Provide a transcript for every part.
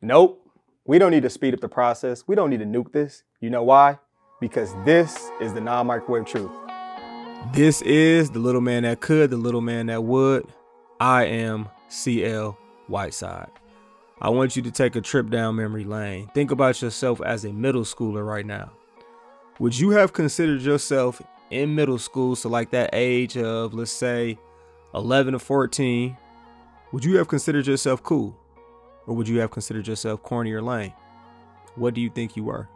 Nope. We don't need to speed up the process. We don't need to nuke this. You know why? Because this is the non microwave truth. This is the little man that could, the little man that would. I am CL Whiteside. I want you to take a trip down memory lane. Think about yourself as a middle schooler right now. Would you have considered yourself in middle school, so like that age of, let's say, 11 to 14, would you have considered yourself cool? Or would you have considered yourself corny or lame? What do you think you were?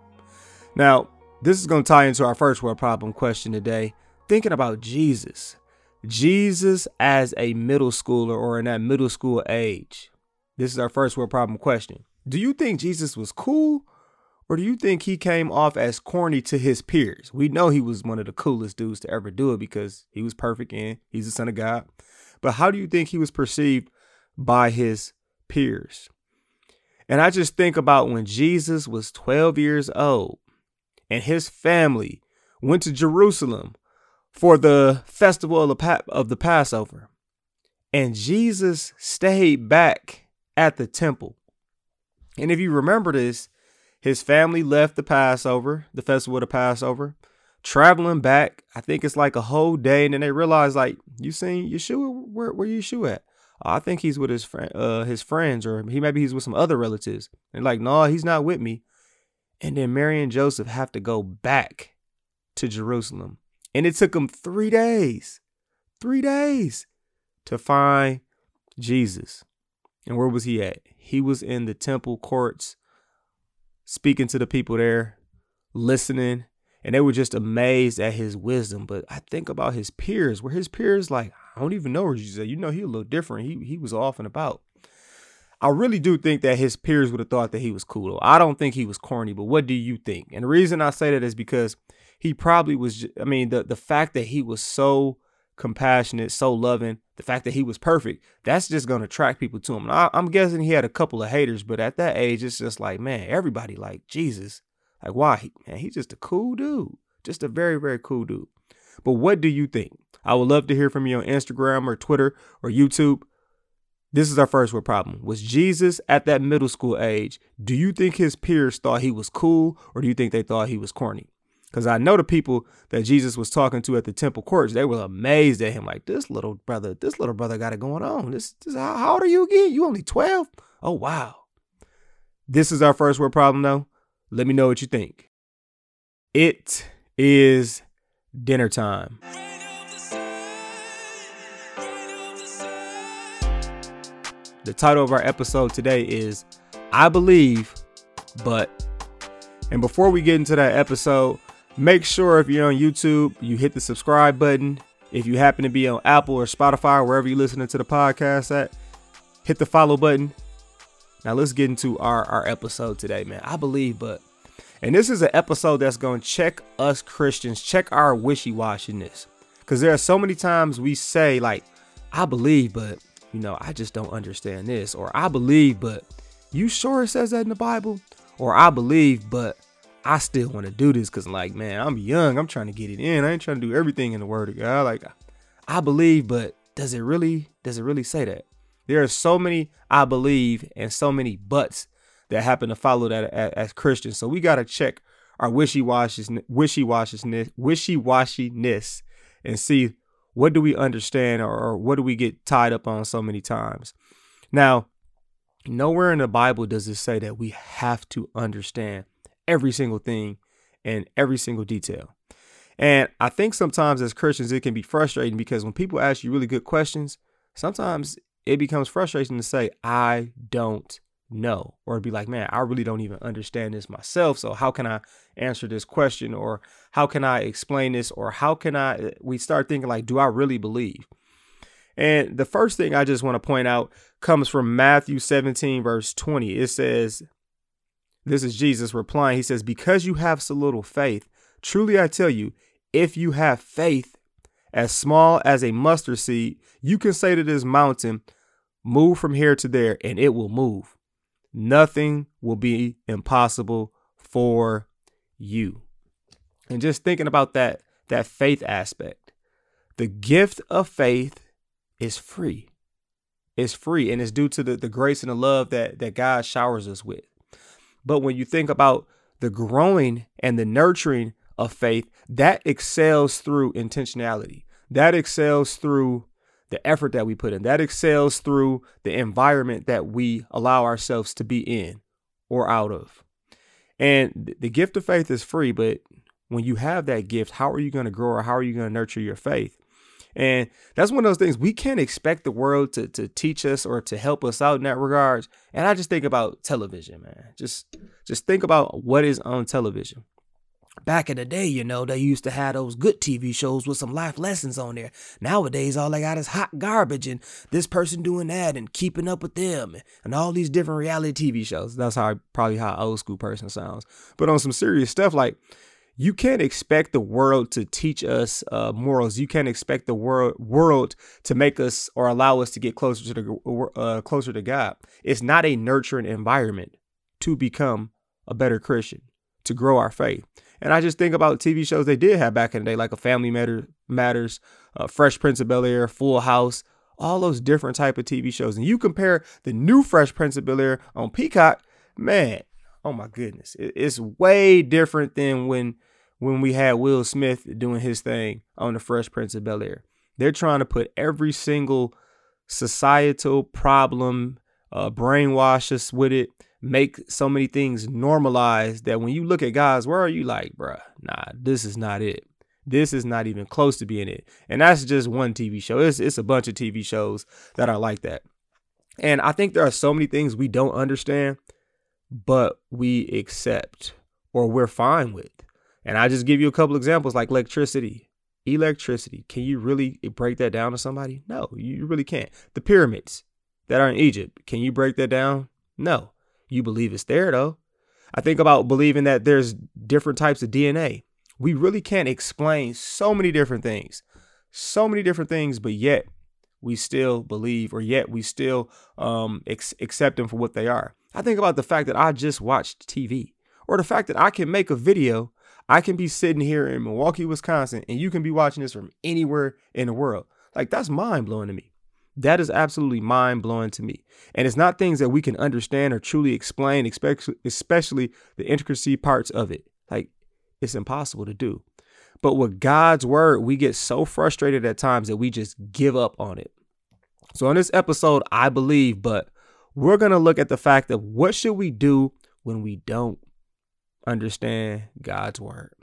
Now, this is going to tie into our first world problem question today. Thinking about Jesus. Jesus as a middle schooler or in that middle school age. This is our first world problem question. Do you think Jesus was cool or do you think he came off as corny to his peers? We know he was one of the coolest dudes to ever do it because he was perfect and he's the son of God. But how do you think he was perceived by his peers? And I just think about when Jesus was 12 years old and his family went to Jerusalem for the festival of the, Passover. And Jesus stayed back at the temple. And if you remember this, his family left the Passover, the festival of the Passover, traveling back. I think it's like a whole day, and then they realize, like, you seen Yeshua? Where where Yeshua at? I think he's with his friend, uh, his friends, or he maybe he's with some other relatives. And like, no, he's not with me. And then Mary and Joseph have to go back to Jerusalem, and it took them three days, three days, to find Jesus. And where was he at? He was in the temple courts speaking to the people there, listening, and they were just amazed at his wisdom. But I think about his peers, where his peers like, I don't even know where you know, he a little different. He he was off and about. I really do think that his peers would have thought that he was cool. I don't think he was corny, but what do you think? And the reason I say that is because he probably was. I mean, the the fact that he was so compassionate, so loving, the fact that he was perfect, that's just to attract people to him. I, am guessing he had a couple of haters, but at that age, it's just like, man, everybody like Jesus. Like, why? Man, he's just a cool dude. Just a very, very cool dude. But what do you think? I would love to hear from you on Instagram or Twitter or YouTube. This is our first word problem. Was Jesus at that middle school age? Do you think his peers thought he was cool or do you think they thought he was corny? Because I know the people that Jesus was talking to at the temple courts, they were amazed at him. Like, this little brother, this little brother got it going on. This, this how, how old are you again? You only 12? Oh, wow. This is our first word problem, though. Let me know what you think. It is dinner time. The title of our episode today is I Believe, but. And before we get into that episode, Make sure if you're on YouTube, you hit the subscribe button. If you happen to be on Apple or Spotify, or wherever you're listening to the podcast at, hit the follow button. Now let's get into our, our episode today, man. I believe, but and this is an episode that's going to check us Christians, check our wishy-washiness. Because there are so many times we say, like, I believe, but you know, I just don't understand this. Or I believe, but you sure it says that in the Bible? Or I believe, but I still want to do this because, like, man, I'm young. I'm trying to get it in. I ain't trying to do everything in the Word of God. Like, I believe, but does it really? Does it really say that? There are so many I believe and so many buts that happen to follow that as, Christians. So we got to check our wishy-washiness, wishy-washiness, wishy-washiness, and see what do we understand or, or what do we get tied up on so many times. Now, nowhere in the Bible does it say that we have to understand every single thing and every single detail. And I think sometimes as Christians, it can be frustrating because when people ask you really good questions, sometimes it becomes frustrating to say, I don't know, or be like, man, I really don't even understand this myself. So how can I answer this question? Or how can I explain this? Or how can I, eh, we start thinking like, do I really believe? And the first thing I just want to point out comes from Matthew 17, verse 20. It says, this is Jesus replying. He says, Because you have so little faith, truly I tell you, if you have faith as small as a mustard seed, you can say to this mountain, Move from here to there, and it will move. Nothing will be impossible for you. And just thinking about that, that faith aspect, the gift of faith is free. is free and it's due to the, the grace and the love that, that God showers us with. But when you think about the growing and the nurturing of faith, that excels through intentionality. That excels through the effort that we put in. That excels through the environment that we allow ourselves to be in or out of. And the gift of faith is free, but when you have that gift, how are you going to grow or how are you going to nurture your faith? And that's one of those things we can't expect the world to, to teach us or to help us out in that regards. And I just think about television, man. Just just think about what is on television. Back in the day, you know, they used to have those good TV shows with some life lessons on there. Nowadays, all they got is hot garbage and this person doing that and keeping up with them and all these different reality TV shows. That's how probably how old school person sounds. But on some serious stuff, like you can't expect the world to teach us uh, morals. You can't expect the world world to make us or allow us to get closer to the uh, closer to God. It's not a nurturing environment to become a better Christian, to grow our faith. And I just think about TV shows they did have back in the day, like a Family Matter, Matters, uh, Fresh Prince of Bel Air, Full House, all those different type of TV shows. And you compare the new Fresh Prince of Bel Air on Peacock, man, oh my goodness, it's way different than when when we had Will Smith doing his thing on the Fresh Prince of Bel Air. They're trying to put every single societal problem, uh, brainwash us with it, make so many things normalized that when you look at God's word, you like, bruh, nah, this is not it. This is not even close to being it. And that's just one TV show. It's, it's a bunch of TV shows that are like that. And I think there are so many things we don't understand but we accept or we're fine with. And I just give you a couple examples like electricity. Electricity. Can you really break that down to somebody? No, you really can't. The pyramids that are in Egypt. Can you break that down? No. You believe it's there though. I think about believing that there's different types of DNA. We really can't explain so many different things. So many different things, but yet we still believe or yet we still um, ex- accept them for what they are. I think about the fact that I just watched TV or the fact that I can make a video. I can be sitting here in Milwaukee, Wisconsin, and you can be watching this from anywhere in the world. Like, that's mind blowing to me. That is absolutely mind blowing to me. And it's not things that we can understand or truly explain, especially the intricacy parts of it. Like, it's impossible to do. But with God's word, we get so frustrated at times that we just give up on it. So, in this episode, I believe, but we're going to look at the fact of what should we do when we don't understand God's word.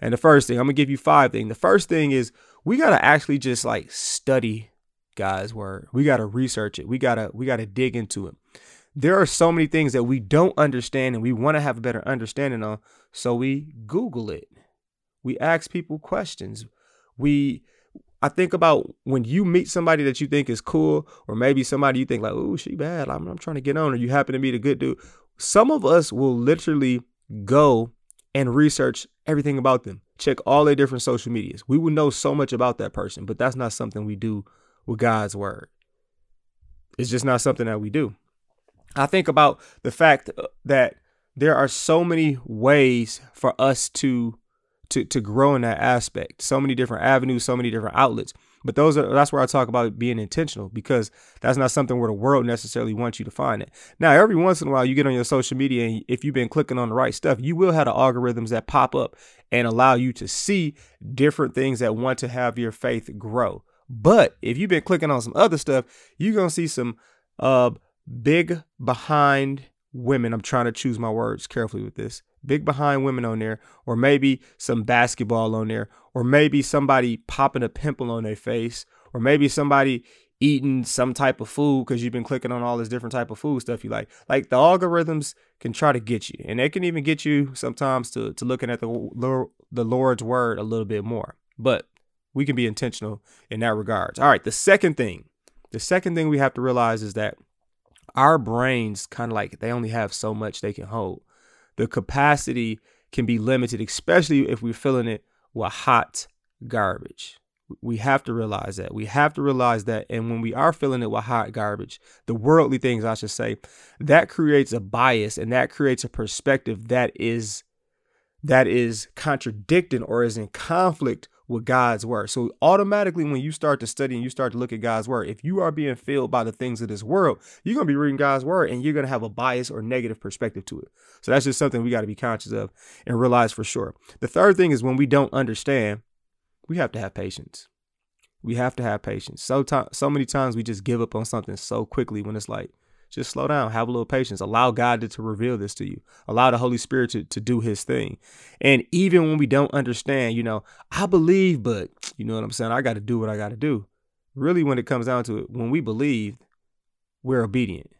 And the first thing, I'm going to give you five things. The first thing is we got to actually just like study God's word. We got to research it. We got to we got to dig into it. There are so many things that we don't understand and we want to have a better understanding on, so we Google it. We ask people questions. We I think about when you meet somebody that you think is cool, or maybe somebody you think like, oh, she bad. I'm, I'm trying to get on, or you happen to be the good dude. Some of us will literally go and research everything about them, check all their different social medias. We will know so much about that person, but that's not something we do with God's word. It's just not something that we do. I think about the fact uh, that there are so many ways for us to to to grow in that aspect. So many different avenues, so many different outlets. But those are that's where I talk about being intentional because that's not something where the world necessarily wants you to find it. Now, every once in a while, you get on your social media, and if you've been clicking on the right stuff, you will have the algorithms that pop up and allow you to see different things that want to have your faith grow. But if you've been clicking on some other stuff, you're gonna see some uh big behind women. I'm trying to choose my words carefully with this big behind women on there, or maybe some basketball on there, or maybe somebody popping a pimple on their face, or maybe somebody eating some type of food because you've been clicking on all this different type of food stuff you like. Like the algorithms can try to get you, and they can even get you sometimes to to looking at the the Lord's word a little bit more. But we can be intentional in that regards. All right, the second thing, the second thing we have to realize is that our brains kind of like they only have so much they can hold the capacity can be limited, especially if we're filling it with hot garbage. We have to realize that. We have to realize that. And when we are filling it with hot garbage, the worldly things, I should say, that creates a bias and that creates a perspective that is that is contradicting or is in conflict with God's word. So automatically when you start to study and you start to look at God's word, if you are being filled by the things of this world, you're going to be reading God's word and you're going to have a bias or negative perspective to it. So that's just something we got to be conscious of and realize for sure. The third thing is when we don't understand, we have to have patience. We have to have patience. So to- so many times we just give up on something so quickly when it's like, just slow down, have a little patience, allow God to, to reveal this to you, allow the Holy Spirit to, to do his thing. And even when we don't understand, you know, I believe, but you know what I'm saying? I got to do what I got to do. Really, when it comes down to it, when we believe, we're obedient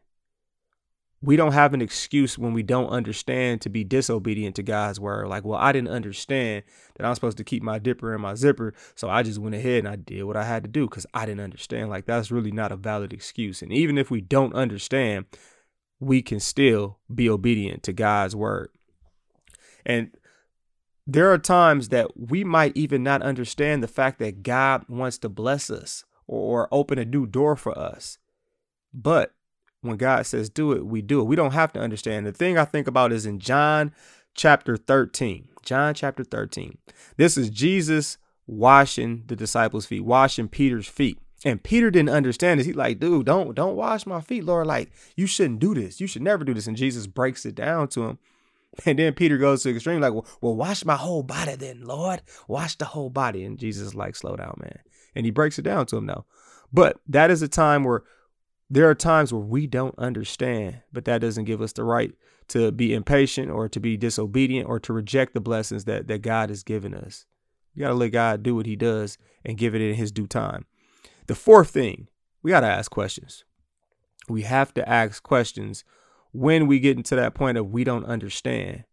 we don't have an excuse when we don't understand to be disobedient to God's word. Like, well, I didn't understand that I'm supposed to keep my dipper in my zipper. So I just went ahead and I did what I had to do because I didn't understand. Like, that's really not a valid excuse. And even if we don't understand, we can still be obedient to God's word. And there are times that we might even not understand the fact that God wants to bless us or, open a new door for us. But when God says do it, we do it. We don't have to understand. The thing I think about is in John chapter 13. John chapter 13. This is Jesus washing the disciples' feet, washing Peter's feet. And Peter didn't understand this. He's like, dude, don't don't wash my feet, Lord. Like, you shouldn't do this. You should never do this. And Jesus breaks it down to him. And then Peter goes to extreme, like, well, well, wash my whole body then, Lord. Wash the whole body. And Jesus like, slow down, man. And he breaks it down to him now. But that is a time where there are times where we don't understand, but that doesn't give us the right to be impatient or to be disobedient or to reject the blessings that, that God has given us. We got to let God do what he does and give it in his due time. The fourth thing, we got to ask questions. We have to ask questions when we get into that point of we don't understand.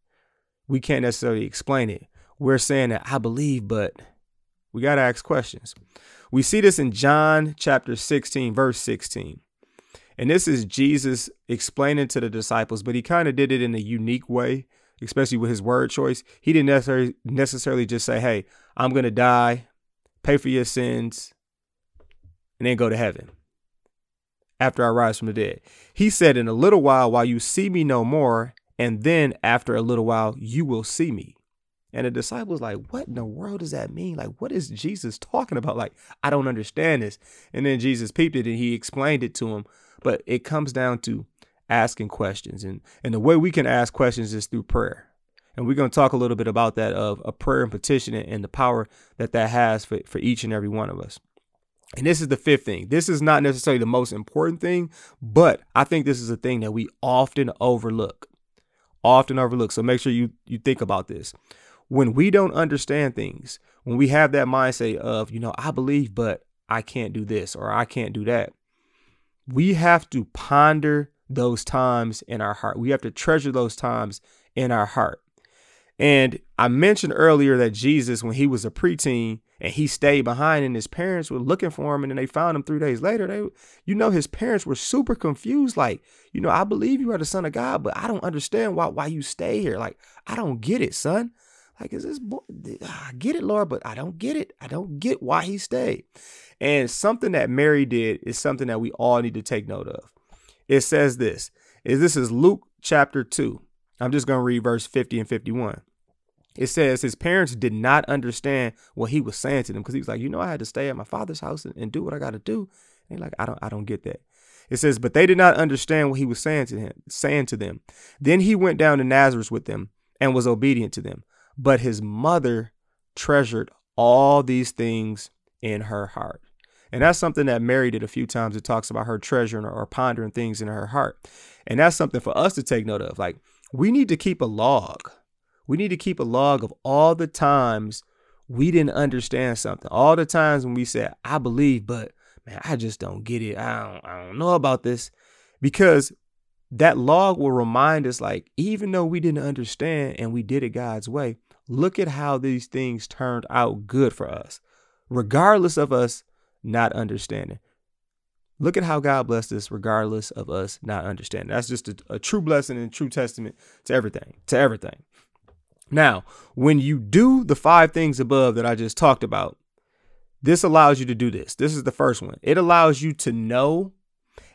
We can't necessarily explain it. We're saying that I believe, but we got to ask questions. We see this in John chapter 16, verse 16. And this is Jesus explaining to the disciples, but he kind of did it in a unique way, especially with his word choice. He didn't necessarily necessarily just say, "Hey, I'm going to die, pay for your sins, and then go to heaven." After I rise from the dead. He said, In a little while, while you see me no more, and then after a little while, you will see me. And the disciples like, what in the world does that mean? Like, what is Jesus talking about? Like, I don't understand this. And then Jesus peeped it and he explained it to him but it comes down to asking questions. And, and the way we can ask questions is through prayer. And we're going to talk a little bit about that of a prayer and petition and the power that that has for, for each and every one of us. And this is the fifth thing. This is not necessarily the most important thing, but I think this is a thing that we often overlook. Often overlook. So make sure you you think about this. When we don't understand things, when we have that mindset of, you know, I believe but I can't do this or I can't do that we have to ponder those times in our heart. We have to treasure those times in our heart. And I mentioned earlier that Jesus, when he was a preteen and he stayed behind and his parents were looking for him and then they found him three days later, they, you know, his parents were super confused. Like, you know, I believe you are the son of God, but I don't understand why, why you stay here. Like, I don't get it, son. Like, is this boy? I get it, Lord, but I don't get it. I don't get why he stayed. And something that Mary did is something that we all need to take note of. It says this is this is Luke chapter 2. I'm just going to read verse 50 and 51. It says his parents did not understand what he was saying to them because he was like, you know, I had to stay at my father's house and, and do what I got to do. And like, I don't, I don't get that. It says, but they did not understand what he was saying to him, saying to them. Then he went down to Nazareth with them and was obedient to them. But his mother treasured all these things in her heart. And that's something that Mary did a few times. It talks about her treasuring or pondering things in her heart. And that's something for us to take note of. Like, we need to keep a log. We need to keep a log of all the times we didn't understand something. All the times when we said, I believe, but man, I just don't get it. I don't, I don't know about this. Because that log will remind us, like, even though we didn't understand and we did it God's way, look at how these things turned out good for us, regardless of us not understanding. Look at how God blessed us, regardless of us not understanding. That's just a, a true blessing and true testament to everything, to everything. Now, when you do the five things above that I just talked about, this allows you to do this. This is the first one. It allows you to know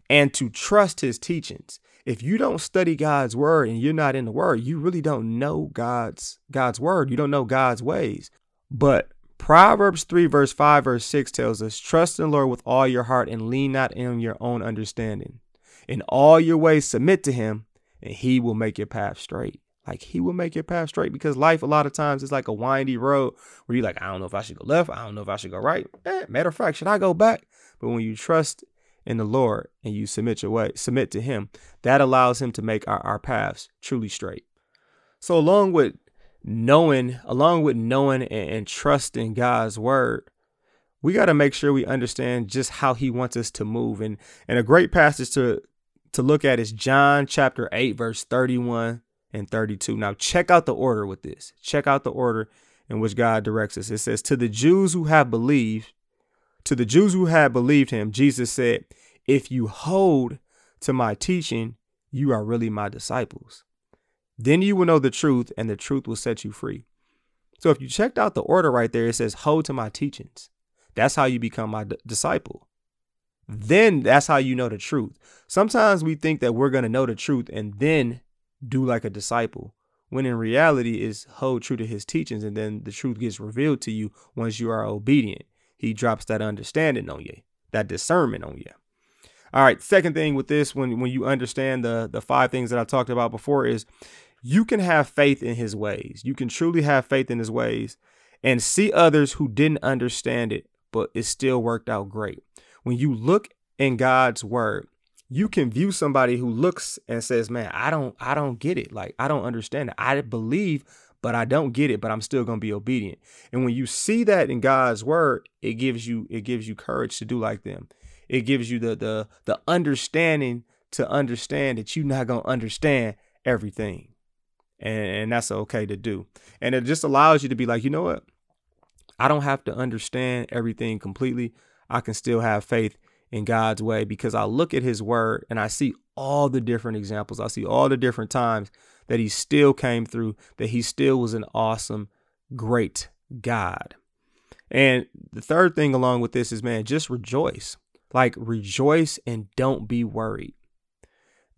and to trust his teachings. If you don't study God's word and you're not in the word, you really don't know God's God's word. You don't know God's ways. But Proverbs 3, verse 5, verse 6 tells us, Trust in the Lord with all your heart and lean not on your own understanding. In all your ways, submit to him, and he will make your path straight. Like he will make your path straight because life, a lot of times, is like a windy road where you're like, I don't know if I should go left. I don't know if I should go right. Eh, matter of fact, should I go back? But when you trust in the Lord and you submit your way, submit to him, that allows him to make our, our paths truly straight. So along with knowing, along with knowing and, and trusting God's word, we got to make sure we understand just how he wants us to move. And and a great passage to to look at is John chapter 8 verse 31 and 32. Now check out the order with this. Check out the order in which God directs us. It says to the Jews who have believed, to the Jews who had believed him, Jesus said, "If you hold to my teaching, you are really my disciples." Then you will know the truth, and the truth will set you free. So if you checked out the order right there, it says, Hold to my teachings. That's how you become my d- disciple. Then that's how you know the truth. Sometimes we think that we're going to know the truth and then do like a disciple, when in reality is hold true to his teachings, and then the truth gets revealed to you once you are obedient. He drops that understanding on you, that discernment on you. All right, second thing with this, when when you understand the the five things that I talked about before, is you can have faith in his ways. You can truly have faith in his ways and see others who didn't understand it, but it still worked out great. When you look in God's word, you can view somebody who looks and says, "Man, I don't I don't get it. Like I don't understand it. I believe, but I don't get it, but I'm still going to be obedient." And when you see that in God's word, it gives you it gives you courage to do like them. It gives you the the the understanding to understand that you're not going to understand everything and, and that's okay to do. And it just allows you to be like, you know what? I don't have to understand everything completely. I can still have faith in God's way because I look at his word and I see all the different examples. I see all the different times that he still came through, that he still was an awesome, great God. And the third thing along with this is, man, just rejoice. Like rejoice and don't be worried.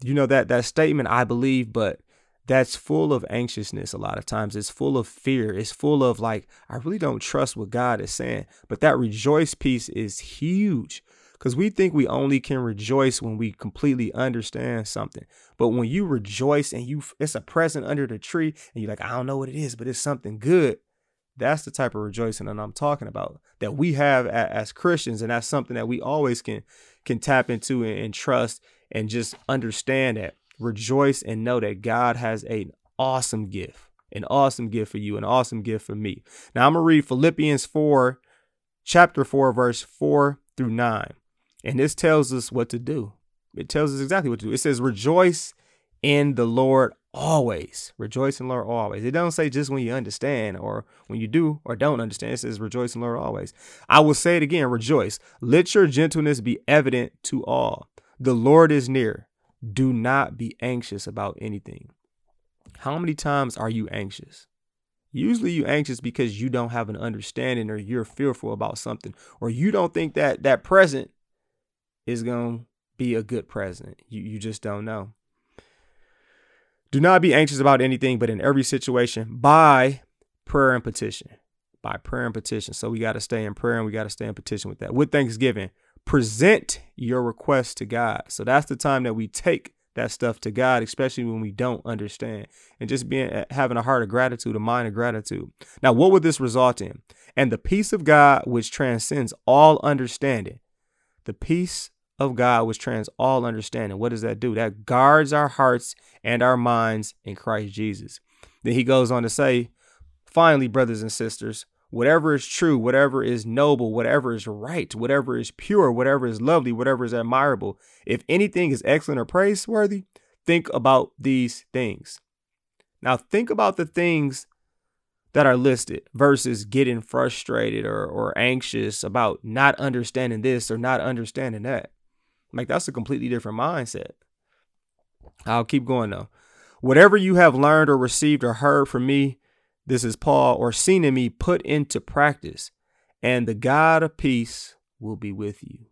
You know that that statement, I believe, but that's full of anxiousness a lot of times. It's full of fear. It's full of like, I really don't trust what God is saying. But that rejoice piece is huge because we think we only can rejoice when we completely understand something. But when you rejoice and you, it's a present under the tree and you're like, I don't know what it is, but it's something good. That's the type of rejoicing that I'm talking about that we have as Christians. And that's something that we always can, can tap into and, trust and just understand that rejoice and know that God has an awesome gift, an awesome gift for you, an awesome gift for me. Now I'm going to read Philippians 4, chapter 4, verse 4 through 9. And this tells us what to do. It tells us exactly what to do. It says, Rejoice in the Lord always. Rejoice in the Lord always. It don't say just when you understand or when you do or don't understand. It says, Rejoice in the Lord always. I will say it again rejoice. Let your gentleness be evident to all. The Lord is near. Do not be anxious about anything. How many times are you anxious? Usually you anxious because you don't have an understanding or you're fearful about something or you don't think that that present is going to be a good present. You you just don't know. Do not be anxious about anything but in every situation by prayer and petition. By prayer and petition. So we got to stay in prayer and we got to stay in petition with that. With thanksgiving, present your request to God. So that's the time that we take that stuff to God, especially when we don't understand, and just being uh, having a heart of gratitude, a mind of gratitude. Now, what would this result in? And the peace of God, which transcends all understanding, the peace of God, which transcends all understanding. What does that do? That guards our hearts and our minds in Christ Jesus. Then he goes on to say, finally, brothers and sisters, whatever is true, whatever is noble, whatever is right, whatever is pure, whatever is lovely, whatever is admirable, if anything is excellent or praiseworthy, think about these things. Now, think about the things that are listed versus getting frustrated or, or anxious about not understanding this or not understanding that. Like, that's a completely different mindset. I'll keep going though. Whatever you have learned or received or heard from me this is Paul or seen in me put into practice, and the God of peace will be with you.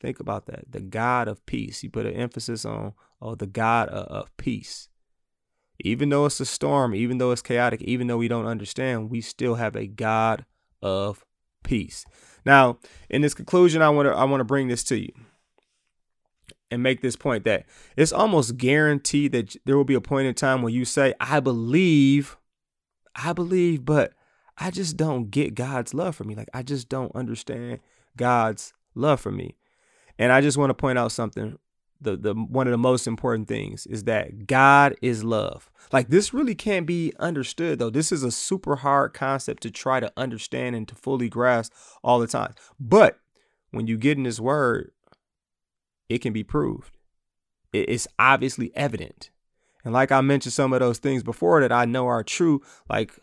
Think about that. The God of peace. He put an emphasis on oh, the God of, peace. Even though it's a storm, even though it's chaotic, even though we don't understand, we still have a God of peace. Now, in this conclusion, I want to I want to bring this to you and make this point that it's almost guaranteed that there will be a point in time where you say, I believe, I believe, but I just don't get God's love for me. Like, I just don't understand God's love for me. And I just want to point out something. The, the one of the most important things is that God is love. Like this really can't be understood though. This is a super hard concept to try to understand and to fully grasp all the time. But when you get in this word, it can be proved. It's obviously evident. And like I mentioned some of those things before that I know are true, like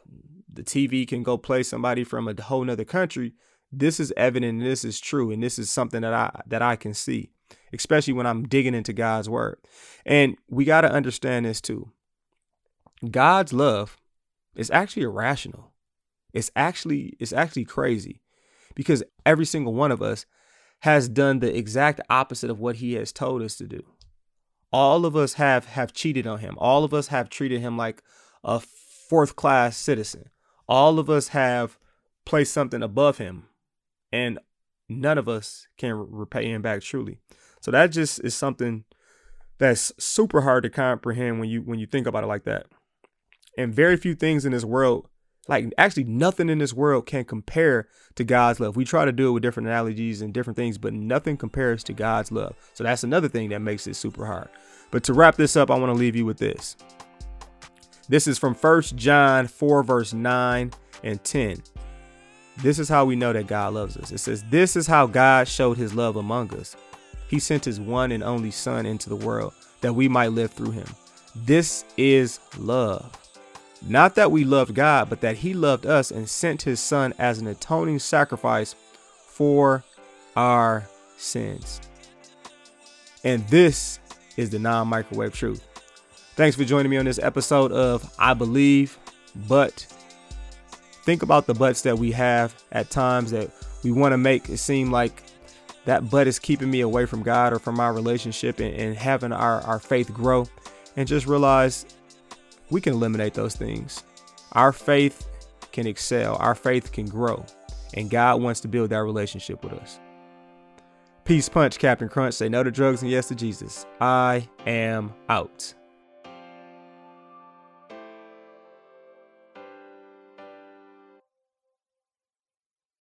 the TV can go play somebody from a whole nother country. This is evident and this is true. And this is something that I that I can see, especially when I'm digging into God's word. And we got to understand this too. God's love is actually irrational. It's actually it's actually crazy because every single one of us has done the exact opposite of what he has told us to do. All of us have have cheated on him. All of us have treated him like a fourth class citizen. All of us have placed something above him and none of us can repay him back truly. So that just is something that's super hard to comprehend when you when you think about it like that. And very few things in this world like actually nothing in this world can compare to God's love. We try to do it with different analogies and different things, but nothing compares to God's love. So that's another thing that makes it super hard. But to wrap this up, I want to leave you with this. This is from First John 4, verse 9 and 10. This is how we know that God loves us. It says, This is how God showed his love among us. He sent his one and only Son into the world that we might live through him. This is love. Not that we loved God, but that He loved us and sent His Son as an atoning sacrifice for our sins. And this is the non microwave truth. Thanks for joining me on this episode of I Believe, but think about the buts that we have at times that we want to make it seem like that butt is keeping me away from God or from our relationship and, and having our, our faith grow. And just realize we can eliminate those things. Our faith can excel, our faith can grow, and God wants to build that relationship with us. Peace punch, Captain Crunch. Say no to drugs and yes to Jesus. I am out.